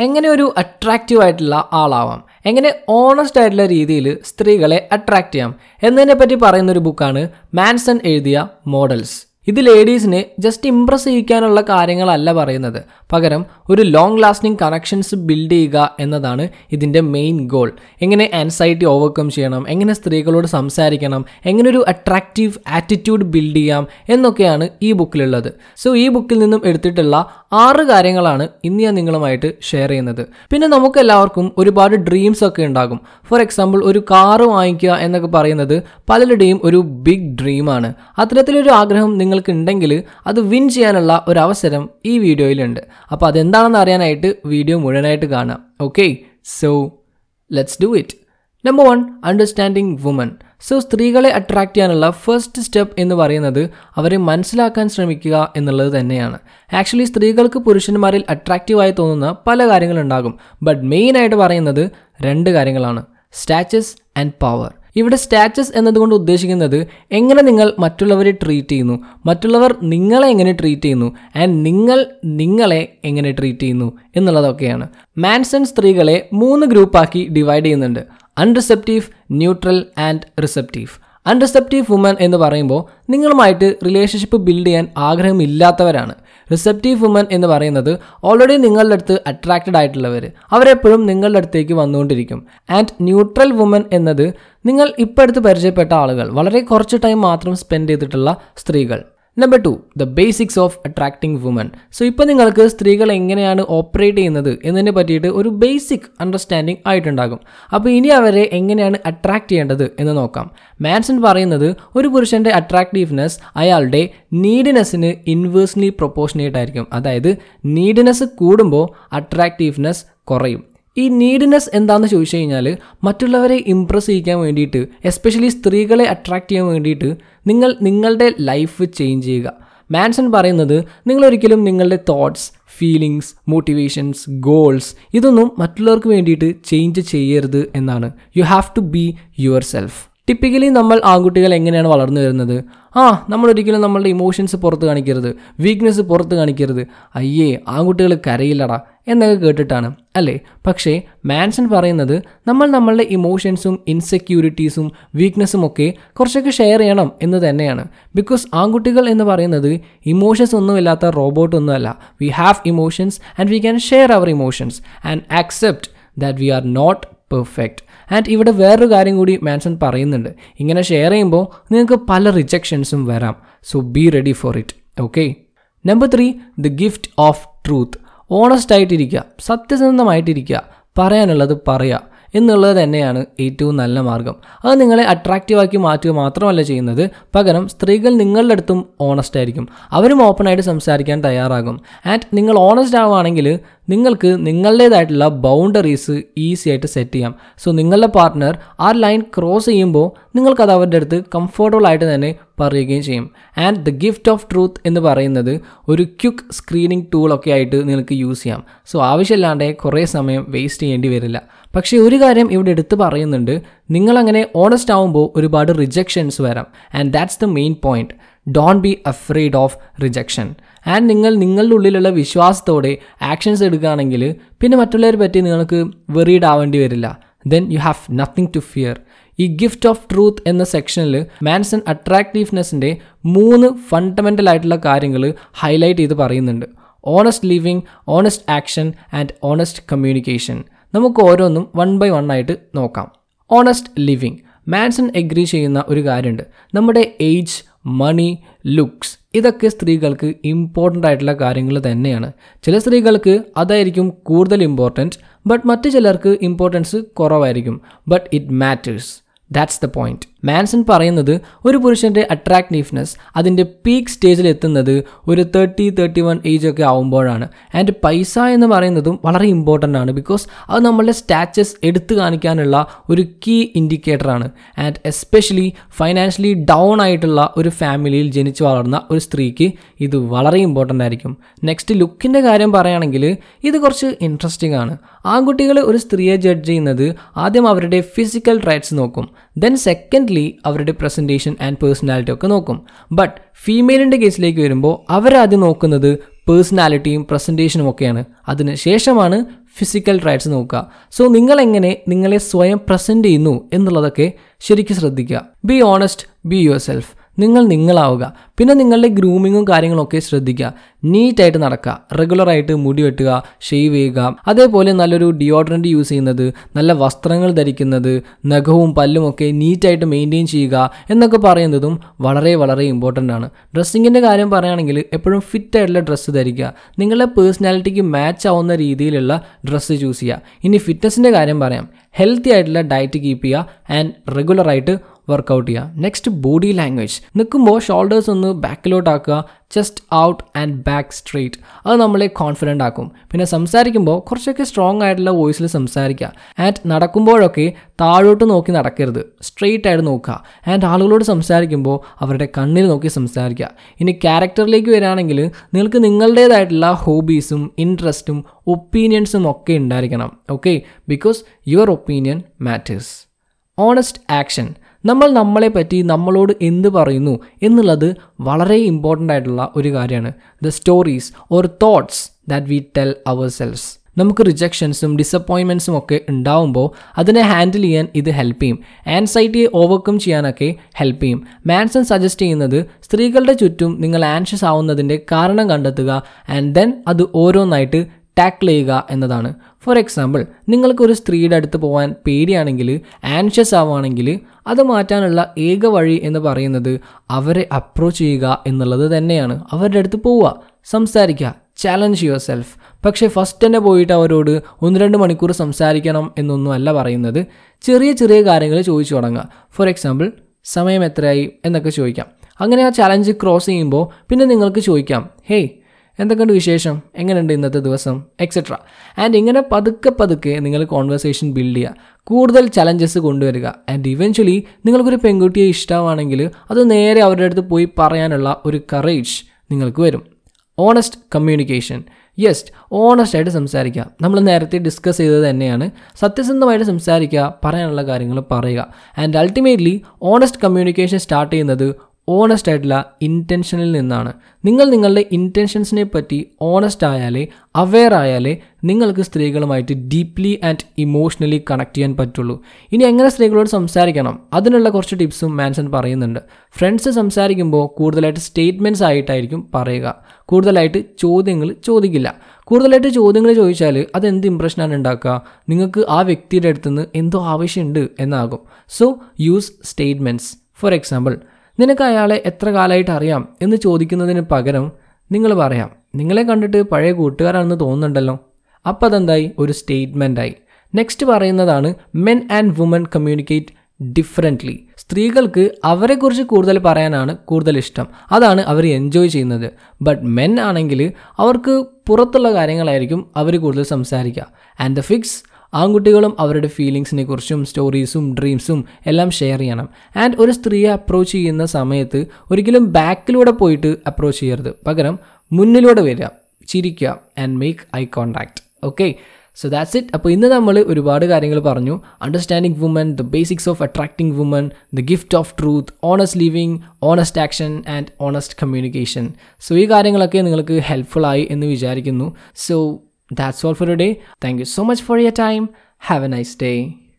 എങ്ങനെ ഒരു അട്രാക്റ്റീവ് ആയിട്ടുള്ള ആളാവാം? എങ്ങനെ ഓണസ്റ്റ് ആയിട്ടുള്ള രീതിയിൽ സ്ത്രീകളെ അട്രാക്റ്റ് ചെയ്യാം? എന്നതിനെ പറ്റി പറയുന്ന ഒരു ബുക്കാണ് മാൻസൺ എഴുതിയ മോഡൽസ്. ഇത് ലേഡീസിനെ ജസ്റ്റ് ഇംപ്രസ് ചെയ്യിക്കാനുള്ള കാര്യങ്ങളല്ല പറയുന്നത്. പകരം ഒരു ലോങ് ലാസ്റ്റിംഗ് കണക്ഷൻസ് ബിൽഡ് ചെയ്യുക എന്നതാണ് ഇതിന്റെ മെയിൻ ഗോൾ എങ്ങനെ ആൻസൈറ്റി ഓവർകം ചെയ്യണം എങ്ങനെ സ്ത്രീകളോട് സംസാരിക്കണം എങ്ങനെ ഒരു അട്രാക്റ്റീവ് ആറ്റിറ്റ്യൂഡ് ബിൽഡ് ചെയ്യാം എന്നൊക്കെയാണ് ഈ ബുക്കിലുള്ളത് സോ ഈ ബുക്കിൽ നിന്നും എടുത്തിട്ടുള്ള ആറ് കാര്യങ്ങളാണ് ഇന്ന് ഞാൻ നിങ്ങളുമായിട്ട് ഷെയർ ചെയ്യുന്നത്. പിന്നെ നമുക്ക് എല്ലാവർക്കും ഒരുപാട് ഡ്രീംസ് ഒക്കെ ഉണ്ടാകും. ഫോർ എക്സാമ്പിൾ ഒരു കാറ് വാങ്ങിക്കുക എന്നൊക്കെ പറയുന്നത് പലരുടെയും ഒരു ബിഗ് ഡ്രീമാണ് അത്തരത്തിലൊരു ആഗ്രഹം നിങ്ങൾക്ക് ഉണ്ടെങ്കിൽ അത് വിൻ ചെയ്യാനുള്ള ഒരു അവസരം ഈ വീഡിയോയിലുണ്ട്. അപ്പോൾ അതെന്താണെന്ന് അറിയാനായിട്ട് വീഡിയോ മുഴുവനായിട്ട് കാണാം. Okay so let's do it number one understanding woman so സ്ത്രീകളെ അട്രാക്റ്റ് ചെയ്യാനുള്ള ഫസ്റ്റ് സ്റ്റെപ്പ് എന്ന് പറയുന്നത് അവരെ മനസ്സിലാക്കാൻ ശ്രമിക്കുക എന്നുള്ളത് തന്നെയാണ്. ആക്ച്വലി സ്ത്രീകൾക്ക് പുരുഷന്മാരിൽ അട്രാക്റ്റീവായി തോന്നുന്ന പല കാര്യങ്ങളുണ്ടാകും. ബട്ട് മെയിനായിട്ട് പറയുന്നത് രണ്ട് കാര്യങ്ങളാണ്. സ്റ്റാറ്റസ് ആൻഡ് പവർ ഇവിടെ സ്റ്റാറ്റസ് എന്നതുകൊണ്ട് ഉദ്ദേശിക്കുന്നത് എങ്ങനെ നിങ്ങൾ മറ്റുള്ളവരെ ട്രീറ്റ് ചെയ്യുന്നു? മറ്റുള്ളവർ നിങ്ങളെ എങ്ങനെ ട്രീറ്റ് ചെയ്യുന്നു? ആൻഡ് നിങ്ങൾ നിങ്ങളെ എങ്ങനെ ട്രീറ്റ് ചെയ്യുന്നു? എന്നുള്ളതൊക്കെയാണ്. മാൻസൺ സ്ത്രീകളെ മൂന്ന് ഗ്രൂപ്പാക്കി ഡിവൈഡ് ചെയ്യുന്നുണ്ട്. Unreceptive neutral and receptive unreceptive woman എന്ന് പറയുമ്പോൾ നിങ്ങളുമായിട്ട് റിലേഷൻഷിപ്പ് ബിൽഡ് ചെയ്യാൻ ആഗ്രഹമില്ലാത്തവരാണ്. റിസെപ്റ്റീവ് വുമൻ എന്ന് പറയുന്നത് ഓൾറെഡി നിങ്ങളുടെ അടുത്ത് അട്രാക്റ്റഡ് ആയിട്ടുള്ളവർ അവരെപ്പോഴും നിങ്ങളുടെ അടുത്തേക്ക് വന്നുകൊണ്ടിരിക്കും. ആൻഡ് ന്യൂട്രൽ വുമൻ എന്നത് നിങ്ങൾ ഇപ്പോൾ അടുത്ത് പരിചയപ്പെട്ട ആളുകൾ. വളരെ കുറച്ച് ടൈം മാത്രം സ്പെൻഡ് ചെയ്തിട്ടുള്ള സ്ത്രീകൾ. Number two the basics of attracting woman so ഇപ്പോൾ നിങ്ങൾക്ക് സ്ത്രീകൾ എങ്ങനെയാണ് ഓപ്പറേറ്റ് ചെയ്യുന്നത് എന്നതിനെ പറ്റിയിട്ട് ഒരു ബേസിക് അണ്ടർസ്റ്റാൻഡിങ് ആയിട്ടുണ്ടാകും. അപ്പോൾ ഇനി അവരെ എങ്ങനെയാണ് അട്രാക്റ്റ് ചെയ്യേണ്ടത് എന്ന് നോക്കാം. മാൻസൺ പറയുന്നത് ഒരു പുരുഷന്റെ അട്രാക്റ്റീവ്നെസ് അയാളുടെ നീഡിനെസ്സിന് ഇൻവേഴ്സ്ലി പ്രൊപ്പോർഷനേറ്റ് ആയിരിക്കും. അതായത് നീഡിനെസ് കൂടുമ്പോൾ അട്രാക്റ്റീവ്നെസ് കുറയും. ഈ നീഡിനെസ് എന്താണെന്ന് ചോദിച്ചു കഴിഞ്ഞാൽ മറ്റുള്ളവരെ ഇമ്പ്രസ് ചെയ്യിക്കാൻ വേണ്ടിയിട്ട് എസ്പെഷ്യലി സ്ത്രീകളെ അട്രാക്റ്റ് ചെയ്യാൻ വേണ്ടിയിട്ട് നിങ്ങൾ നിങ്ങളുടെ ലൈഫ് ചേഞ്ച് ചെയ്യുക. മാൻസൺ പറയുന്നത് നിങ്ങളൊരിക്കലും നിങ്ങളുടെ തോട്ട്സ് ഫീലിങ്സ് മോട്ടിവേഷൻസ് ഗോൾസ് ഇതൊന്നും മറ്റുള്ളവർക്ക് വേണ്ടിയിട്ട് ചേഞ്ച് ചെയ്യരുത് എന്നാണ്. You have to be yourself typically നമ്മൾ ആൺകുട്ടികൾ എങ്ങനെയാണ് വളർന്നു വരുന്നത്? ആ നമ്മളൊരിക്കലും നമ്മളുടെ ഇമോഷൻസ് പുറത്ത് കാണിക്കരുത് വീക്ക്നെസ് പുറത്ത് കാണിക്കരുത്. അയ്യേ ആൺകുട്ടികൾ കരയില്ലടാ. എന്നൊക്കെ കേട്ടിട്ടാണ് അല്ലേ? പക്ഷേ മാൻസൺ പറയുന്നത് നമ്മൾ നമ്മളുടെ ഇമോഷൻസും ഇൻസെക്യൂരിറ്റീസും വീക്ക്നെസ്സും ഒക്കെ കുറച്ചൊക്കെ ഷെയർ ചെയ്യണം എന്ന് തന്നെയാണ്. ബിക്കോസ് ആൺകുട്ടികൾ എന്ന് പറയുന്നത് ഇമോഷൻസ് ഒന്നുമില്ലാത്ത റോബോട്ട് ഒന്നുമല്ല we have emotions and we can share our emotions and accept that we are not perfect and ഇവിടെ വേറൊരു കാര്യം കൂടി മാൻസൺ പറയുന്നുണ്ട്. ഇങ്ങനെ ഷെയർ ചെയ്യുമ്പോൾ നിങ്ങൾക്ക് പല റിജക്ഷൻസും വരാം. So be ready for it okay number three the gift of truth honest ആയിട്ടിരിക്കുക സത്യസന്ധമായിട്ടിരിക്കുക പറയാനുള്ളത് പറയുക എന്നുള്ളത് തന്നെയാണ് ഏറ്റവും നല്ല മാർഗം. അത് നിങ്ങളെ അട്രാക്റ്റീവാക്കി മാറ്റുക മാത്രമല്ല ചെയ്യുന്നത് പകരം സ്ത്രീകൾ നിങ്ങളുടെ അടുത്തും ഓണസ്റ്റ് ആയിരിക്കും. അവരും ഓപ്പണായിട്ട് സംസാരിക്കാൻ തയ്യാറാകും. ആൻഡ് നിങ്ങൾ ഓണസ്റ്റ് ആവുകയാണെങ്കിൽ നിങ്ങൾക്ക് നിങ്ങളുടേതായിട്ടുള്ള ബൗണ്ടറീസ് ഈസി ആയിട്ട് സെറ്റ് ചെയ്യാം. സോ നിങ്ങളുടെ പാർട്ട്ണർ ആ ലൈൻ ക്രോസ് ചെയ്യുമ്പോൾ നിങ്ങൾക്കത് അവരുടെ അടുത്ത് കംഫർട്ടബിൾ ആയിട്ട് തന്നെ പറയുകയും ചെയ്യും. And the gift of truth എന്ന് പറയുന്നത് ഒരു ക്യുക്ക് സ്ക്രീനിങ് ടൂളൊക്കെ ആയിട്ട് നിങ്ങൾക്ക് യൂസ് ചെയ്യാം. സോ ആവശ്യമില്ലാണ്ട് കുറേ സമയം വേസ്റ്റ് ചെയ്യേണ്ടി വരില്ല. പക്ഷേ ഒരു കാര്യം ഇവിടെ എടുത്ത് പറയുന്നുണ്ട്. നിങ്ങളങ്ങനെ ഓണസ്റ്റ് ആവുമ്പോൾ ഒരുപാട് റിജക്ഷൻസ് വരാം. And that's the main point don't be afraid of rejection and നിങ്ങൾ നിങ്ങളുടെ ഉള്ളിലുള്ള വിശ്വാസത്തോടെ ആക്ഷൻസ് എടുക്കുകയാണെങ്കിൽ പിന്നെ മറ്റുള്ളവരെ പറ്റി നിങ്ങൾക്ക് വെറീഡ് ആവേണ്ടി വരില്ല. Then you have nothing to fear ഈ ഗിഫ്റ്റ് ഓഫ് ട്രൂത്ത് എന്ന സെക്ഷനിൽ മാൻസൺ അട്രാക്റ്റീവ്നെസ്സിന്റെ മൂന്ന് ഫണ്ടമെന്റൽ ആയിട്ടുള്ള കാര്യങ്ങൾ ഹൈലൈറ്റ് ചെയ്ത് പറയുന്നുണ്ട്. Honest living honest action and honest communication നമുക്ക് ഓരോന്നും വൺ ബൈ വൺ ആയിട്ട് നോക്കാം. ഓണസ്റ്റ് ലിവിങ് മാൻസൺ എഗ്രി ചെയ്യുന്ന ഒരു കാര്യമുണ്ട്. നമ്മുടെ ഏജ് മണി ലുക്സ് ഇതൊക്കെ സ്ത്രീകൾക്ക് ഇമ്പോർട്ടന്റ് ആയിട്ടുള്ള കാര്യങ്ങൾ തന്നെയാണ്. ചില സ്ത്രീകൾക്ക് അതായിരിക്കും കൂടുതൽ ഇമ്പോർട്ടന്റ് ബട്ട് മറ്റു ചിലർക്ക് ഇമ്പോർട്ടൻസ് കുറവായിരിക്കും. But it matters that's the point Manson പറയുന്നത് ഒരു പുരുഷന്റെ അട്രാക്റ്റീവ്നെസ് അതിന്റെ പീക്ക് സ്റ്റേജിൽ എത്തുന്നത് ഒരു തേർട്ടി തേർട്ടി വൺ ഏജ് ഒക്കെ ആകുമ്പോഴാണ് ആൻഡ് പൈസ എന്ന് പറയുന്നതും വളരെ ഇമ്പോർട്ടന്റ് ആണ് ബിക്കോസ് അത് നമ്മളുടെ സ്റ്റാറ്റസ് എടുത്തു കാണിക്കാനുള്ള ഒരു കീ ഇൻഡിക്കേറ്ററാണ് ആൻഡ് എസ്പെഷ്യലി ഫൈനാൻഷ്യലി ഡൗൺ ആയിട്ടുള്ള ഒരു ഫാമിലിയിൽ ജനിച്ചു വളർന്ന ഒരു സ്ത്രീക്ക് ഇത് വളരെ ഇമ്പോർട്ടന്റ് ആയിരിക്കും. നെക്സ്റ്റ് ലുക്കിന്റെ കാര്യം പറയുകയാണെങ്കിൽ ഇത് കുറച്ച് ഇൻട്രസ്റ്റിംഗ് ആണ്. ആൺകുട്ടികൾ ഒരു സ്ത്രീയെ ജഡ്ജ് ചെയ്യുന്നത് ആദ്യം അവരുടെ ഫിസിക്കൽ ട്രൈറ്റ്സ് നോക്കും. ദെൻ സെക്കൻഡ്ലി അവരുടെ പ്രസന്റേഷൻ ആൻഡ് പേഴ്സണാലിറ്റി ഒക്കെ നോക്കും. ബട്ട് ഫീമെയിലിന്റെ കേസിലേക്ക് വരുമ്പോൾ അവരാദ്യം നോക്കുന്നത് പേഴ്സണാലിറ്റിയും പ്രസന്റേഷനും ഒക്കെയാണ്. അതിന് ശേഷമാണ് ഫിസിക്കൽ ട്രൈറ്റ്സ് നോക്കുക. സോ നിങ്ങളെങ്ങനെ നിങ്ങളെ സ്വയം പ്രസന്റ് ചെയ്യുന്നു എന്നുള്ളതൊക്കെ ശരിക്കും ശ്രദ്ധിക്കുക. Be honest be yourself നിങ്ങൾ നിങ്ങളാവുക. പിന്നെ നിങ്ങളുടെ ഗ്രൂമിങ്ങും കാര്യങ്ങളൊക്കെ ശ്രദ്ധിക്കുക. നീറ്റായിട്ട് നടക്കുക. റെഗുലറായിട്ട് മുടി വെട്ടുക ഷേവ് ചെയ്യുക. അതേപോലെ നല്ലൊരു ഡിയോഡ്രന്റ് യൂസ് ചെയ്യുന്നത് നല്ല വസ്ത്രങ്ങൾ ധരിക്കുന്നത് നഖവും പല്ലും ഒക്കെ നീറ്റായിട്ട് മെയിന്റെയിൻ ചെയ്യുക എന്നൊക്കെ പറയുന്നതും വളരെ വളരെ ഇമ്പോർട്ടന്റ് ആണ്. ഡ്രസ്സിങ്ങിന്റെ കാര്യം പറയുകയാണെങ്കിൽ എപ്പോഴും ഫിറ്റ് ആയിട്ടുള്ള ഡ്രസ്സ് ധരിക്കുക. നിങ്ങളുടെ പേഴ്സണാലിറ്റിക്ക് മാച്ച് ആവുന്ന രീതിയിലുള്ള ഡ്രസ്സ് ചൂസ് ചെയ്യുക. ഇനി ഫിറ്റ്നസിന്റെ കാര്യം പറയാം. ഹെൽത്തി ആയിട്ടുള്ള ഡയറ്റ് കീപ്പ് ചെയ്യുക ആൻഡ് റെഗുലറായിട്ട് വർക്കൗട്ട് ചെയ്യുക നെക്സ്റ്റ് ബോഡി ലാംഗ്വേജ് നിൽക്കുമ്പോൾ ഷോൾഡേഴ്സ് ഒന്ന് ബാക്കിലോട്ട് ആക്കുക chest out and back straight അത് നമ്മളെ കോൺഫിഡന്റ് ആക്കും. പിന്നെ സംസാരിക്കുമ്പോൾ കുറച്ചൊക്കെ സ്ട്രോങ് ആയിട്ടുള്ള വോയിസിൽ സംസാരിക്കുക. ആൻഡ് നടക്കുമ്പോഴൊക്കെ താഴോട്ട് നോക്കി നടക്കരുത്. സ്ട്രെയിറ്റ് ആയിട്ട് നോക്കുക. ആൻഡ് ആളുകളോട് സംസാരിക്കുമ്പോൾ അവരുടെ കണ്ണിൽ നോക്കി സംസാരിക്കുക. ഇനി ക്യാരക്ടറിലേക്ക് വരികയാണെങ്കിൽ നിങ്ങൾക്ക് നിങ്ങളുടേതായിട്ടുള്ള ഹോബീസും ഇൻട്രസ്റ്റും ഒപ്പീനിയൻസും ഒക്കെ ഉണ്ടായിരിക്കണം. Okay because your opinion matters honest action നമ്മൾ നമ്മളെ പറ്റി നമ്മളോട് എന്ത് പറയുന്നു എന്നുള്ളത് വളരെ ഇമ്പോർട്ടന്റ് ആയിട്ടുള്ള ഒരു കാര്യമാണ്. The stories or thoughts that we tell ourselves നമുക്ക് റിജക്ഷൻസും ഡിസപ്പോയിൻമെന്റ്സും ഒക്കെ ഉണ്ടാവുമ്പോൾ അതിനെ ഹാൻഡിൽ ചെയ്യാൻ ഇത് ഹെൽപ്പ് ചെയ്യും. ആൻസൈറ്റിയെ ഓവർകം ചെയ്യാനൊക്കെ ഹെൽപ്പ് ചെയ്യും. മാൻസൺ സജസ്റ്റ് ചെയ്യുന്നത് സ്ത്രീകളുടെ ചുറ്റും നിങ്ങൾ ആൻഷ്യസ് ആവുന്നതിന്റെ കാരണം കണ്ടെത്തുക ആൻഡ് ദെൻ അത് ഓരോന്നായിട്ട് ടാക്കിൾ ചെയ്യുക എന്നതാണ്. ഫോർ എക്സാമ്പിൾ നിങ്ങൾക്ക് ഒരു സ്ത്രീയുടെ അടുത്ത് പോകാൻ പേടിയാണെങ്കിൽ ആൻഷ്യസ് ആവുകയാണെങ്കിൽ അത് മാറ്റാനുള്ള ഏക വഴി എന്ന് പറയുന്നത് അവരെ അപ്രോച്ച് ചെയ്യുക എന്നുള്ളത് തന്നെയാണ്. അവരുടെ അടുത്ത് പോവുക സംസാരിക്കുക ചാലഞ്ച് യുവർ സെൽഫ് പക്ഷേ ഫസ്റ്റ് തന്നെ പോയിട്ട് അവരോട് ഒന്ന് രണ്ട് മണിക്കൂർ സംസാരിക്കണം എന്നൊന്നും അല്ല പറയുന്നത്. ചെറിയ ചെറിയ കാര്യങ്ങൾ ചോദിച്ചു തുടങ്ങുക. ഫോർ എക്സാമ്പിൾ സമയം എത്രയായി എന്നൊക്കെ ചോദിക്കാം. അങ്ങനെ ആ ചാലഞ്ച് ക്രോസ് ചെയ്യുമ്പോൾ പിന്നെ നിങ്ങൾക്ക് ചോദിക്കാം ഹേയ് എന്തൊക്കെയുണ്ട് വിശേഷം? എങ്ങനെയുണ്ട് ഇന്നത്തെ ദിവസം? എക്സെട്ര ആൻഡ് ഇങ്ങനെ പതുക്കെ പതുക്കെ നിങ്ങൾ കോൺവെർസേഷൻ ബിൽഡ് ചെയ്യുക. കൂടുതൽ ചലഞ്ചസ് കൊണ്ടുവരിക. ആൻഡ് ഇവൻച്വലി നിങ്ങൾക്കൊരു പെൺകുട്ടിയെ ഇഷ്ടമാണെങ്കിൽ അത് നേരെ അവരുടെ അടുത്ത് പോയി പറയാനുള്ള ഒരു കറേജ് നിങ്ങൾക്ക് വരും. ഓണസ്റ്റ് കമ്മ്യൂണിക്കേഷൻ യെസ് ഓണസ്റ്റ് ആയിട്ട് സംസാരിക്കുക. നമ്മൾ നേരത്തെ ഡിസ്കസ് ചെയ്തത് തന്നെയാണ്. സത്യസന്ധമായിട്ട് സംസാരിക്കുക പറയാനുള്ള കാര്യങ്ങൾ പറയുക. And ultimately honest communication start ചെയ്യുന്നത് ഓണസ്റ്റ് ആയിട്ടുള്ള ഇന്റൻഷനിൽ നിന്നാണ്. നിങ്ങൾ നിങ്ങളുടെ ഇന്റൻഷൻസിനെ പറ്റി ഓണസ്റ്റ് ആയാലേ അവെയർ ആയാലേ നിങ്ങൾക്ക് സ്ത്രീകളുമായിട്ട് ഡീപ്ലി ആൻഡ് ഇമോഷണലി കണക്ട് ചെയ്യാൻ പറ്റുള്ളൂ. ഇനി എങ്ങനെ സ്ത്രീകളോട് സംസാരിക്കണം? അതിനുള്ള കുറച്ച് ടിപ്സും മാൻസൺ പറയുന്നുണ്ട്. ഫ്രണ്ട്സ് സംസാരിക്കുമ്പോൾ കൂടുതലായിട്ട് സ്റ്റേറ്റ്മെന്റ്സ് ആയിട്ടായിരിക്കും പറയുക. കൂടുതലായിട്ട് ചോദ്യങ്ങൾ ചോദിക്കില്ല. കൂടുതലായിട്ട് ചോദ്യങ്ങൾ ചോദിച്ചാൽ അതെന്ത് ഇമ്പ്രഷനാണ് ഉണ്ടാക്കുക? നിങ്ങൾക്ക് ആ വ്യക്തിയുടെ അടുത്തുനിന്ന് എന്തോ ആവശ്യമുണ്ട് എന്നാകും. So use statements for example നിനക്ക് അയാളെ എത്ര കാലമായിട്ട് അറിയാം എന്ന് ചോദിക്കുന്നതിന് പകരം നിങ്ങൾ പറയാം നിങ്ങളെ കണ്ടിട്ട് പഴയ കൂട്ടുകാരാണെന്ന് തോന്നുന്നുണ്ടല്ലോ. അപ്പം അതെന്തായി? ഒരു സ്റ്റേറ്റ്മെന്റായി നെക്സ്റ്റ് പറയുന്നതാണ് men and woman communicate differently സ്ത്രീകൾക്ക് അവരെക്കുറിച്ച് കൂടുതൽ പറയാനാണ് കൂടുതൽ ഇഷ്ടം. അതാണ് അവർ എൻജോയ് ചെയ്യുന്നത്. ബട്ട് മെൻ ആണെങ്കിൽ അവർക്ക് പുറത്തുള്ള കാര്യങ്ങളായിരിക്കും അവർ കൂടുതൽ സംസാരിക്കുക. ആൻഡ് ദ ഫിക്സ് ആൺകുട്ടികളും അവരുടെ ഫീലിങ്സിനെ കുറിച്ചും സ്റ്റോറീസും ഡ്രീംസും എല്ലാം ഷെയർ ചെയ്യണം. ആൻഡ് ഒരു സ്ത്രീയെ അപ്രോച്ച് ചെയ്യുന്ന സമയത്ത് ഒരിക്കലും ബാക്കിലൂടെ പോയിട്ട് അപ്രോച്ച് ചെയ്യരുത്. പകരം മുന്നിലൂടെ വരിക ചിരിക്കുക and make eye contact okay so that's it അപ്പോൾ ഇന്ന് നമ്മൾ ഒരുപാട് കാര്യങ്ങൾ പറഞ്ഞു. Understanding woman the basics of attracting woman the gift of truth honest living honest action and honest communication so ഈ കാര്യങ്ങളൊക്കെ നിങ്ങൾക്ക് ഹെൽപ്ഫുൾ ആയി എന്ന് വിചാരിക്കുന്നു. So That's all for today. Thank you so much for your time. Have a nice day.